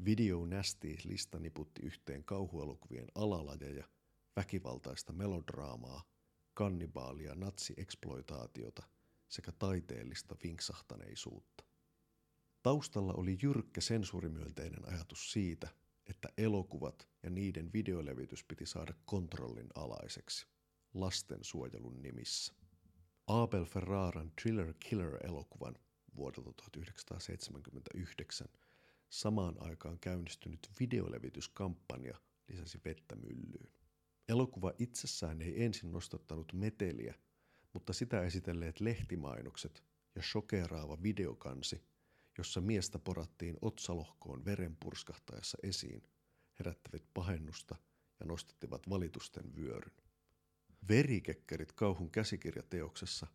Video Nasty lista niputti yhteen kauhuelokuvien alalajeja, väkivaltaista melodraamaa, kannibaalia, natsieksploitaatiota sekä taiteellista vinksahtaneisuutta. Taustalla oli jyrkkä sensuurimyönteinen ajatus siitä, että elokuvat ja niiden videolevitys piti saada kontrollin alaiseksi, lastensuojelun nimissä. Abel Ferraran Thriller Killer-elokuvan vuodelta 1979 – Samaan aikaan käynnistynyt videolevityskampanja lisäsi vettä myllyyn. Elokuva itsessään ei ensin nostattanut meteliä, mutta sitä esitelleet lehtimainokset ja shokeraava videokansi, jossa miestä porattiin otsalohkoon veren purskahtaessa esiin, herättävät pahennusta ja nostattivat valitusten vyöryn. Verikekkerit kauhun käsikirjateoksessa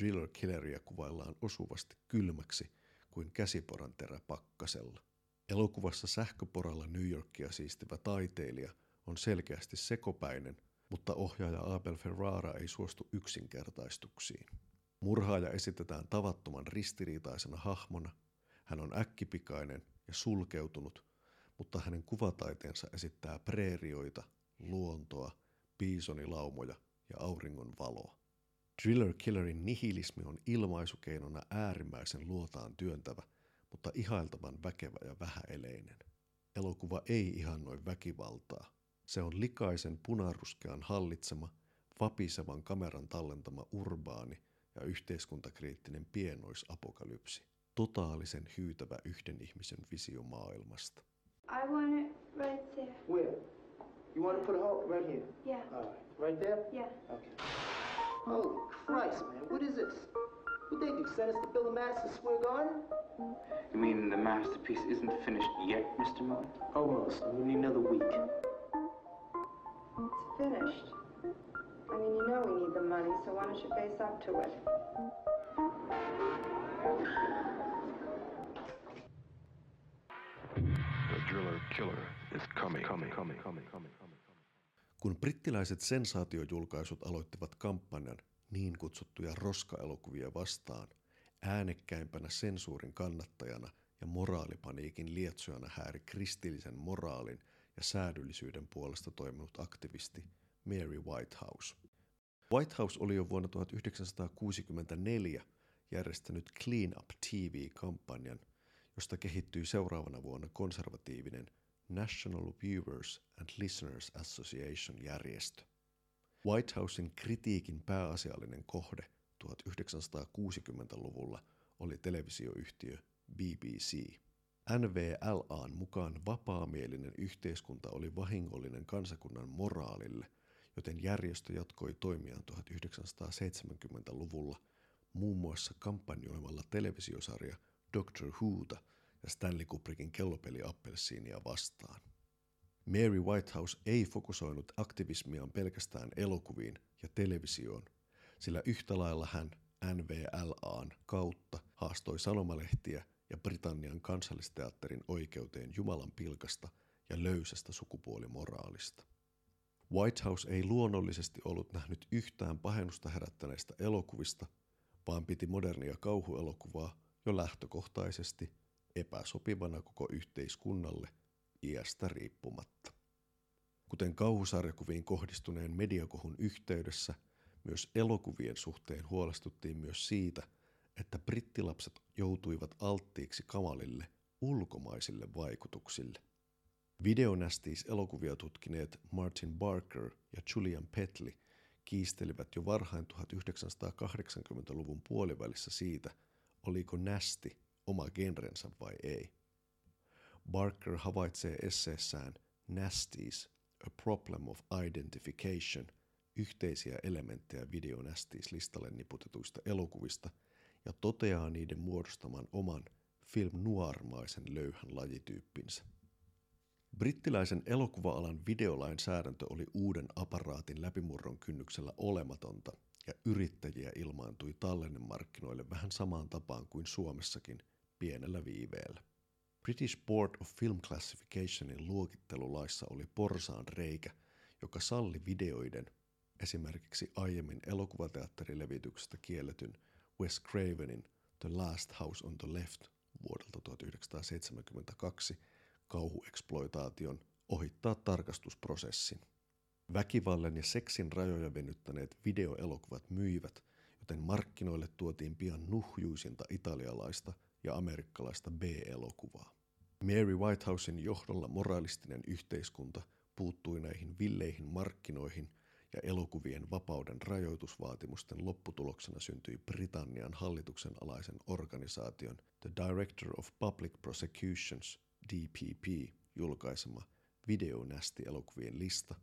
Driller Killeria kuvaillaan osuvasti kylmäksi kuin käsiporan terä pakkasella. Elokuvassa sähköporalla New Yorkia siistivä taiteilija on selkeästi sekopäinen, mutta ohjaaja Abel Ferrara ei suostu yksinkertaistuksiin. Murhaaja esitetään tavattoman ristiriitaisena hahmona. Hän on äkkipikainen ja sulkeutunut, mutta hänen kuvataiteensa esittää preerioita, luontoa, piisonilaumoja ja auringon valoa. Driller Killerin nihilismi on ilmaisukeinona äärimmäisen luotaan työntävä – mutta ihailtavan väkevä ja vähäeleinen. Elokuva ei ihannoi väkivaltaa. Se on likaisen punaruskean hallitsema, vapisevan kameran tallentama urbaani ja yhteiskuntakriittinen pienoisapokalypsi. Totaalisen hyytävä yhden ihmisen visio maailmasta. I want it right there. Where? You want to put a hole right here? Yeah. All right. Right there? Yeah. Okay. Holy Christ, man. What is this? What they do? Send us to build a Madison Square Garden? You mean the masterpiece isn't finished yet, Mr. Miller? Almost. We need another week. It's finished. I mean, you know we need the money, so why don't you face up to it? The driller killer is coming, coming, coming, coming, coming, coming. Kun brittiläiset sensaatiojulkaisut aloittivat kampanjan niin kutsuttuja roskaelokuvia vastaan, äänekkäimpänä sensuurin kannattajana ja moraalipaniikin lietsojana hääri kristillisen moraalin ja säädyllisyyden puolesta toiminut aktivisti Mary Whitehouse. Whitehouse oli jo vuonna 1964 järjestänyt Clean Up TV-kampanjan, josta kehittyi seuraavana vuonna konservatiivinen National Viewers and Listeners Association järjestö. Whitehousein kritiikin pääasiallinen kohde 1960-luvulla oli televisioyhtiö BBC. NVLAn mukaan vapaamielinen yhteiskunta oli vahingollinen kansakunnan moraalille, joten järjestö jatkoi toimiaan 1970-luvulla muun muassa kampanjoimalla televisiosarja Doctor Whota ja Stanley Kubrickin kellopeli Appelsiinia vastaan. Mary Whitehouse ei fokusoinut aktivismiaan pelkästään elokuviin ja televisioon, sillä yhtä lailla hän NVLAn kautta haastoi sanomalehtiä ja Britannian kansallisteatterin oikeuteen Jumalan pilkasta ja löysästä sukupuolimoraalista. Whitehouse ei luonnollisesti ollut nähnyt yhtään pahennusta herättäneistä elokuvista, vaan piti modernia kauhuelokuvaa jo lähtökohtaisesti epäsopivana koko yhteiskunnalle iästä riippumatta. Kuten kauhusarjakuviin kohdistuneen mediakohun yhteydessä, Myös elokuvien suhteen huolestuttiin myös siitä, että brittilapset joutuivat alttiiksi kamalille ulkomaisille vaikutuksille. Videonästiis elokuvia tutkineet Martin Barker ja Julian Petley kiistelivät jo varhain 1980-luvun puolivälissä siitä, oliko nästi oma genrensä vai ei. Barker havaitsee esseessään Nasties, A Problem of Identification, yhteisiä elementtejä videonästiis-listalle niputetuista elokuvista ja toteaa niiden muodostaman oman film noirmaisen löyhän lajityyppinsä. Brittiläisen elokuva-alan videolainsäädäntö oli uuden aparaatin läpimurron kynnyksellä olematonta ja yrittäjiä ilmaantui tallennemarkkinoille vähän samaan tapaan kuin Suomessakin pienellä viiveellä. British Board of Film Classificationin luokittelulaissa oli porsaan reikä, joka salli videoiden, esimerkiksi aiemmin elokuvateatterilevityksestä kielletyn Wes Cravenin The Last House on the Left vuodelta 1972 kauhueksploitaation ohittaa tarkastusprosessin. Väkivallan ja seksin rajoja venyttäneet videoelokuvat myivät, joten markkinoille tuotiin pian nuhjuisinta italialaista ja amerikkalaista B-elokuvaa. Mary Whitehousein johdolla moralistinen yhteiskunta puuttui näihin villeihin markkinoihin ja elokuvien vapauden rajoitusvaatimusten lopputuloksena syntyi Britannian hallituksen alaisen organisaation The Director of Public Prosecutions DPP julkaisema videonästi-elokuvien lista,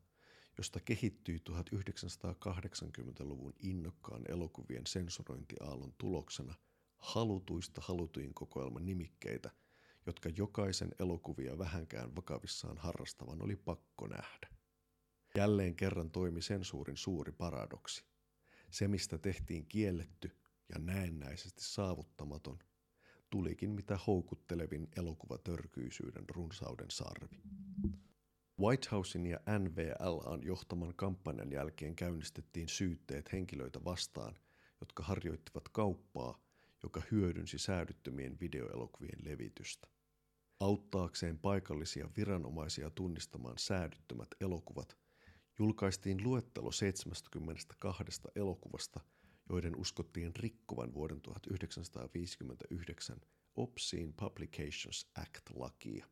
josta kehittyi 1980-luvun innokkaan elokuvien sensurointiaallon tuloksena halutuista halutuin kokoelman nimikkeitä, jotka jokaisen elokuvia vähänkään vakavissaan harrastavan oli pakko nähdä. Jälleen kerran toimi sensuurin suuri paradoksi. Se, mistä tehtiin kielletty ja näennäisesti saavuttamaton, tulikin mitä houkuttelevin elokuvatörkyisyyden runsauden sarvi. Whitehousein ja NVLAn johtaman kampanjan jälkeen käynnistettiin syytteet henkilöitä vastaan, jotka harjoittivat kauppaa, joka hyödynsi säädyttömien videoelokuvien levitystä. Auttaakseen paikallisia viranomaisia tunnistamaan säädyttömät elokuvat, julkaistiin luettelo 72 elokuvasta – joiden uskottiin rikkovan vuoden 1959 Obscene Publications Act-lakia.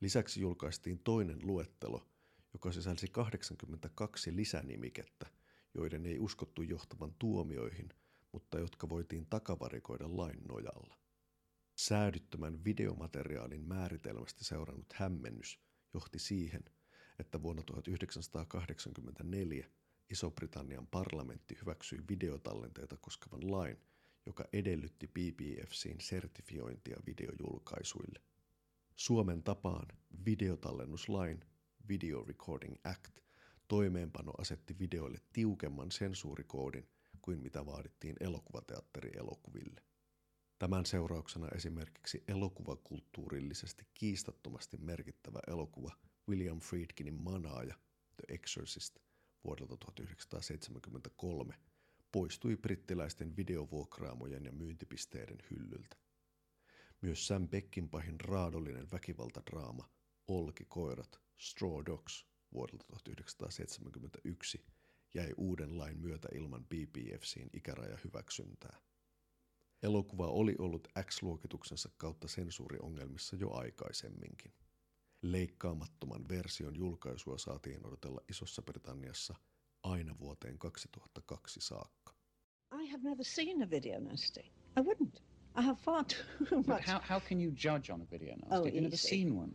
Lisäksi julkaistiin toinen luettelo, joka sisälsi 82 lisänimikettä, joiden ei uskottu johtavan tuomioihin, mutta jotka voitiin takavarikoida lain nojalla. Säädyttömän videomateriaalin määritelmästä seurannut hämmennys johti siihen, että vuonna 1984 Iso-Britannian parlamentti hyväksyi videotallenteita koskevan lain, joka edellytti BBFCin sertifiointia videojulkaisuille. Suomen tapaan videotallennuslain Video Recording Act toimeenpano asetti videoille tiukemman sensuurikoodin kuin mitä vaadittiin elokuvateatterielokuville. Tämän seurauksena esimerkiksi elokuvakulttuurillisesti kiistattomasti merkittävä elokuva William Friedkinin Manaaja, The Exorcist, vuodelta 1973 poistui brittiläisten videovuokraamojen ja myyntipisteiden hyllyltä. Myös Sam Beckinpahin raadollinen väkivaltadraama Olkikoirat, Straw Dogs vuodelta 1971 jäi uuden lain myötä ilman BBFCin ikärajahyväksyntää. Elokuva oli ollut X-luokituksensa kautta sensuuriongelmissa jo aikaisemminkin. Leikkaamattoman version julkaisua saatiin odotella Isossa Britanniassa aina vuoteen 2002 saakka. I have never seen a video nasty. I wouldn't. I have far too much. But how, how can you judge on a video nasty? Oh, You've never seen one.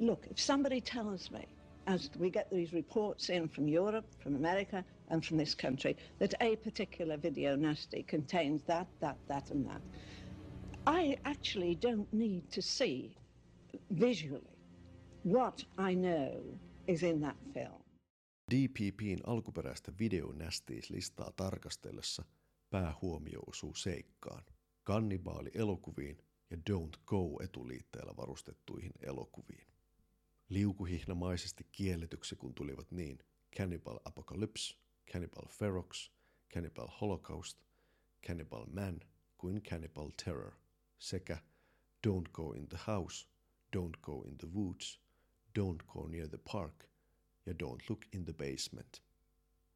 Look, if somebody tells me, as we get these reports in from Europe, from America, and from this country, that a particular video nasty contains that, that, that, and that, I actually don't need to see visually what I know is in that film. DPPn alkuperäistä videonästiislistaa tarkastellessa päähuomio osuu seikkaan, kannibaali-elokuviin ja Don't Go etuliitteellä varustettuihin elokuviin. Liukuhihnamaisesti kielletyksi kun tulivat niin Cannibal Apocalypse, Cannibal Ferox, Cannibal Holocaust, Cannibal Man kuin Cannibal Terror sekä Don't Go in the House, Don't Go in the Woods, Don't Go Near the Park ja Don't Look in the Basement.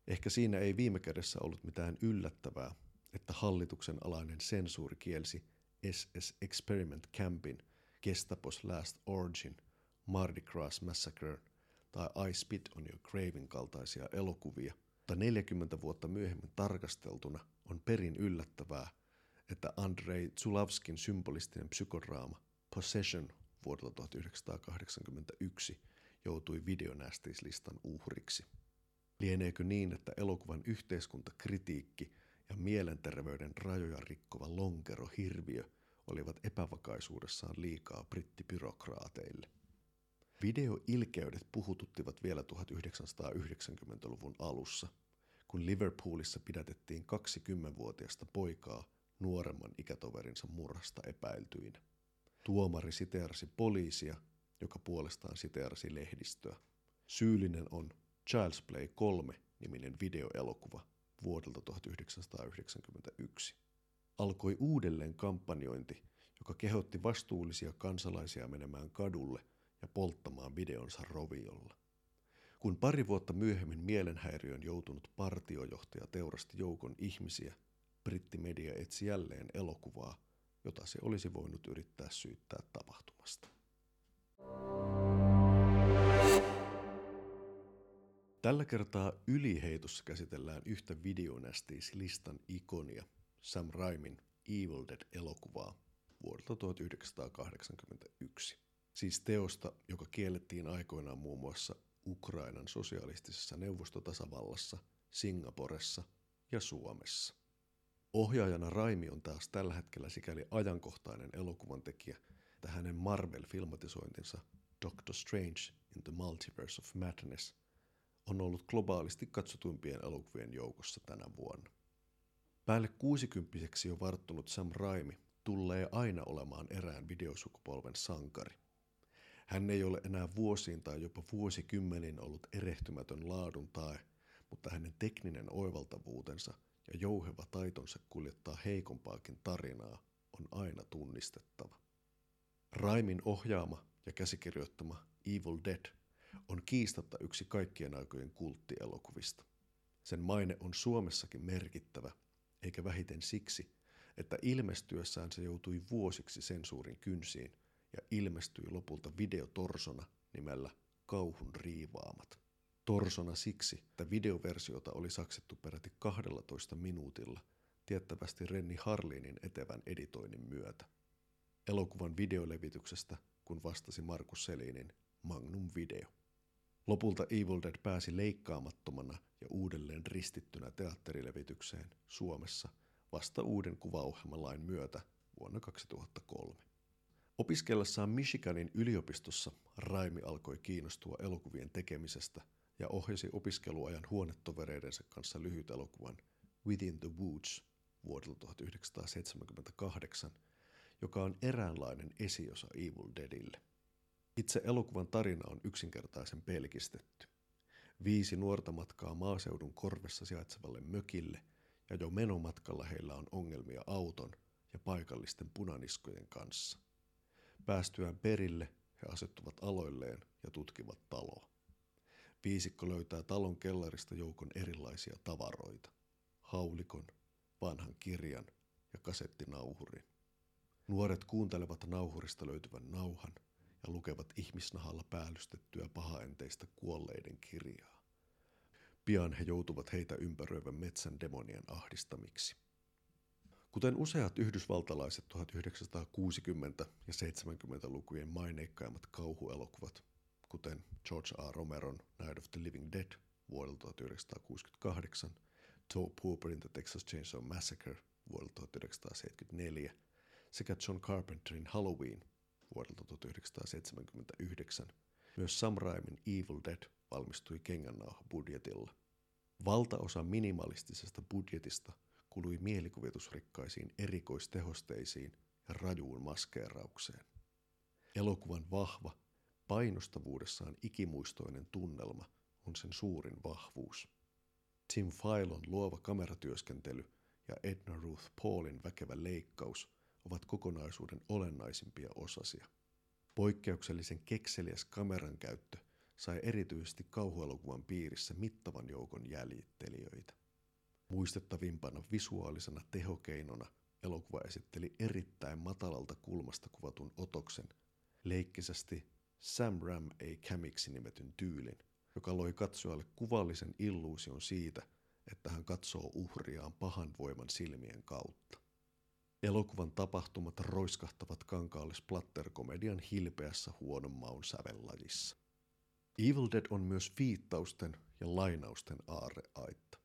Ehkä siinä ei viime kädessä ollut mitään yllättävää, että hallituksen alainen sensuuri kielsi SS Experiment Campin, Gestapos Last Origin, Mardi Gras Massacre tai I Spit on Your Gravein kaltaisia elokuvia, mutta 40 vuotta myöhemmin tarkasteltuna on perin yllättävää, että Andrei Zulavskin symbolistinen psykodraama Possession vuodelta 1981 joutui videonästiislistan uhriksi. Lieneekö niin, että elokuvan yhteiskuntakritiikki ja mielenterveyden rajoja rikkova lonkero hirviö olivat epävakaisuudessaan liikaa brittibyrokraateille? Videoilkeydet puhututtivat vielä 1990-luvun alussa, kun Liverpoolissa pidätettiin 20-vuotiasta poikaa nuoremman ikätoverinsa murhasta epäiltyinä. Tuomari siteerasi poliisia, joka puolestaan siteerasi lehdistöä. Syyllinen on Child's Play 3-niminen videoelokuva vuodelta 1991. Alkoi uudelleen kampanjointi, joka kehotti vastuullisia kansalaisia menemään kadulle ja polttamaan videonsa roviolla. Kun pari vuotta myöhemmin mielenhäiriön joutunut partiojohtaja teurasti joukon ihmisiä, brittimedia etsi jälleen elokuvaa, jota se olisi voinut yrittää syyttää tapahtumasta. Tällä kertaa yliheitossa käsitellään yhtä videonästiislistan ikonia, Sam Raimin Evil Dead-elokuvaa vuodelta 1981. Siis teosta, joka kiellettiin aikoinaan muun muassa Ukrainan sosialistisessa neuvostotasavallassa, Singaporessa ja Suomessa. Ohjaajana Raimi on taas tällä hetkellä sikäli ajankohtainen elokuvan tekijä, että hänen Marvel-filmatisointinsa Doctor Strange in the Multiverse of Madness on ollut globaalisti katsotuimpien elokuvien joukossa tänä vuonna. Päälle 60 jo varttunut Sam Raimi tulee aina olemaan erään videosukupolven sankari. Hän ei ole enää vuosiin tai jopa vuosikymmenin ollut erehtymätön laadun tae, mutta hänen tekninen oivaltavuutensa ja jouheva taitonsa kuljettaa heikompaakin tarinaa on aina tunnistettava. Raimin ohjaama ja käsikirjoittama Evil Dead on kiistatta yksi kaikkien aikojen kulttielokuvista. Sen maine on Suomessakin merkittävä, eikä vähiten siksi, että ilmestyessään se joutui vuosiksi sensuurin kynsiin ja ilmestyi lopulta videotorsona nimellä Kauhun riivaamat. Torsona siksi, että videoversiota oli saksettu peräti 12 minuutilla, tiettävästi Renni Harlinin etevän editoinnin myötä. Elokuvan videolevityksestä, kun vastasi Markus Selinin Magnum Video. Lopulta Evil Dead pääsi leikkaamattomana ja uudelleen ristittynä teatterilevitykseen Suomessa vasta uuden kuvaohjelmalain myötä vuonna 2003. Opiskellessaan Michiganin yliopistossa Raimi alkoi kiinnostua elokuvien tekemisestä ja ohjasi opiskeluajan huonetovereidensa kanssa lyhyt elokuvan Within the Woods vuodelta 1978, joka on eräänlainen esiosa Evil Deadille. Itse elokuvan tarina on yksinkertaisen pelkistetty. Viisi nuorta matkaa maaseudun korvessa sijaitsevalle mökille ja jo menomatkalla heillä on ongelmia auton ja paikallisten punaniskojen kanssa. Päästyään perille he asettuvat aloilleen ja tutkivat taloa. Viisikko löytää talon kellarista joukon erilaisia tavaroita. Haulikon, vanhan kirjan ja kasettinauhurin. Nuoret kuuntelevat nauhurista löytyvän nauhan ja lukevat ihmisnahalla päällystettyä pahaenteistä kuolleiden kirjaa. Pian he joutuvat heitä ympäröivän metsän demonien ahdistamiksi. Kuten useat yhdysvaltalaiset 1960- ja 70-lukujen maineikkaimmat kauhuelokuvat, kuten George A. Romeron Night of the Living Dead vuodelta 1968, Toe Pooper in the Texas Chainsaw Massacre vuodelta 1974 sekä John Carpenterin Halloween vuodelta 1979. Myös Sam Raimin Evil Dead valmistui kengännauha budjetilla. Valtaosa minimalistisesta budjetista kului mielikuvitusrikkaisiin erikoistehosteisiin ja rajuun maskeeraukseen. Elokuvan vahva, painostavuudessaan ikimuistoinen tunnelma on sen suurin vahvuus. Tim Filon luova kameratyöskentely ja Edna Ruth Paulin väkevä leikkaus ovat kokonaisuuden olennaisimpia osasia. Poikkeuksellisen kekseliäs kameran käyttö sai erityisesti kauhuelokuvan piirissä mittavan joukon jäljittelijöitä. Muistettavimpana visuaalisena tehokeinona elokuva esitteli erittäin matalalta kulmasta kuvatun otoksen, leikkisästi Sam Ram ei kämiksi nimetyn tyylin, joka loi katsojalle kuvallisen illuusion siitä, että hän katsoo uhriaan pahan voiman silmien kautta. Elokuvan tapahtumat roiskahtavat kankaalle splatterkomedian hilpeässä huonon maun sävellajissa. Evil Dead on myös viittausten ja lainausten aarreaitta.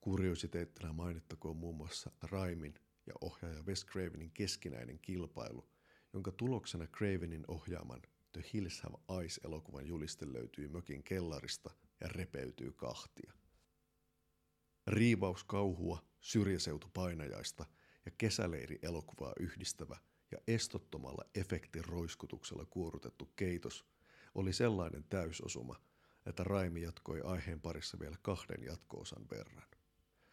Kuriositeettina mainittakoon muun muassa Raimin ja ohjaaja Wes Cravenin keskinäinen kilpailu, jonka tuloksena Cravenin ohjaaman The Hills Have Eyes-elokuvan juliste löytyy mökin kellarista ja repeytyy kahtia. Riivaus kauhua, syrjäseutupainajaista ja kesäleiri-elokuvaa yhdistävä ja estottomalla efektiroiskutuksella kuorutettu keitos oli sellainen täysosuma, että Raimi jatkoi aiheen parissa vielä kahden jatkoosan verran.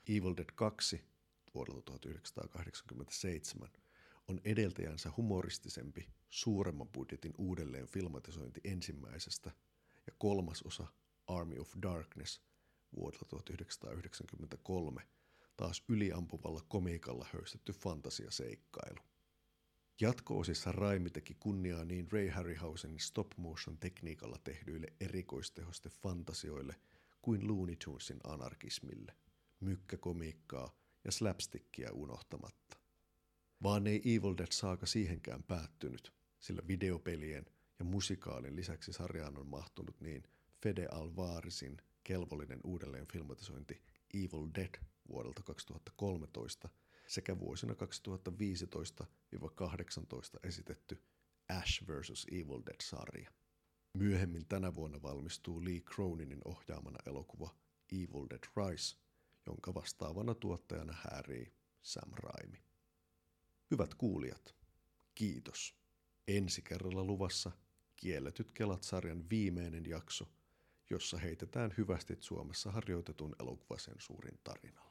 Evil Dead 2 vuodelta 1987 on edeltäjänsä humoristisempi, suuremman budjetin uudelleen filmatisointi ensimmäisestä ja kolmas osa Army of Darkness vuodelta 1993 taas yliampuvalla komiikalla höystetty fantasiaseikkailu. Jatko-osissa Raimi teki kunniaa niin Ray Harryhausenin stop motion tekniikalla tehdyille erikoistehoste fantasioille kuin Looney Tunesin anarkismille, mykkäkomiikkaa ja slapstickia unohtamatta. Vaan ei Evil Dead saaka siihenkään päättynyt, sillä videopelien ja musikaalin lisäksi sarjaan on mahtunut niin Fede Alvarisin kelvollinen uudelleen filmatisointi Evil Dead vuodelta 2013 sekä vuosina 2015-18 esitetty Ash vs. Evil Dead-sarja. Myöhemmin tänä vuonna valmistuu Lee Croninin ohjaamana elokuva Evil Dead Rise, jonka vastaavana tuottajana häärii Sam Raimi. Hyvät kuulijat, kiitos. Ensi kerralla luvassa Kielletyt kelat-sarjan viimeinen jakso, jossa heitetään hyvästit Suomessa harjoitetun elokuvasensuurin tarinalla.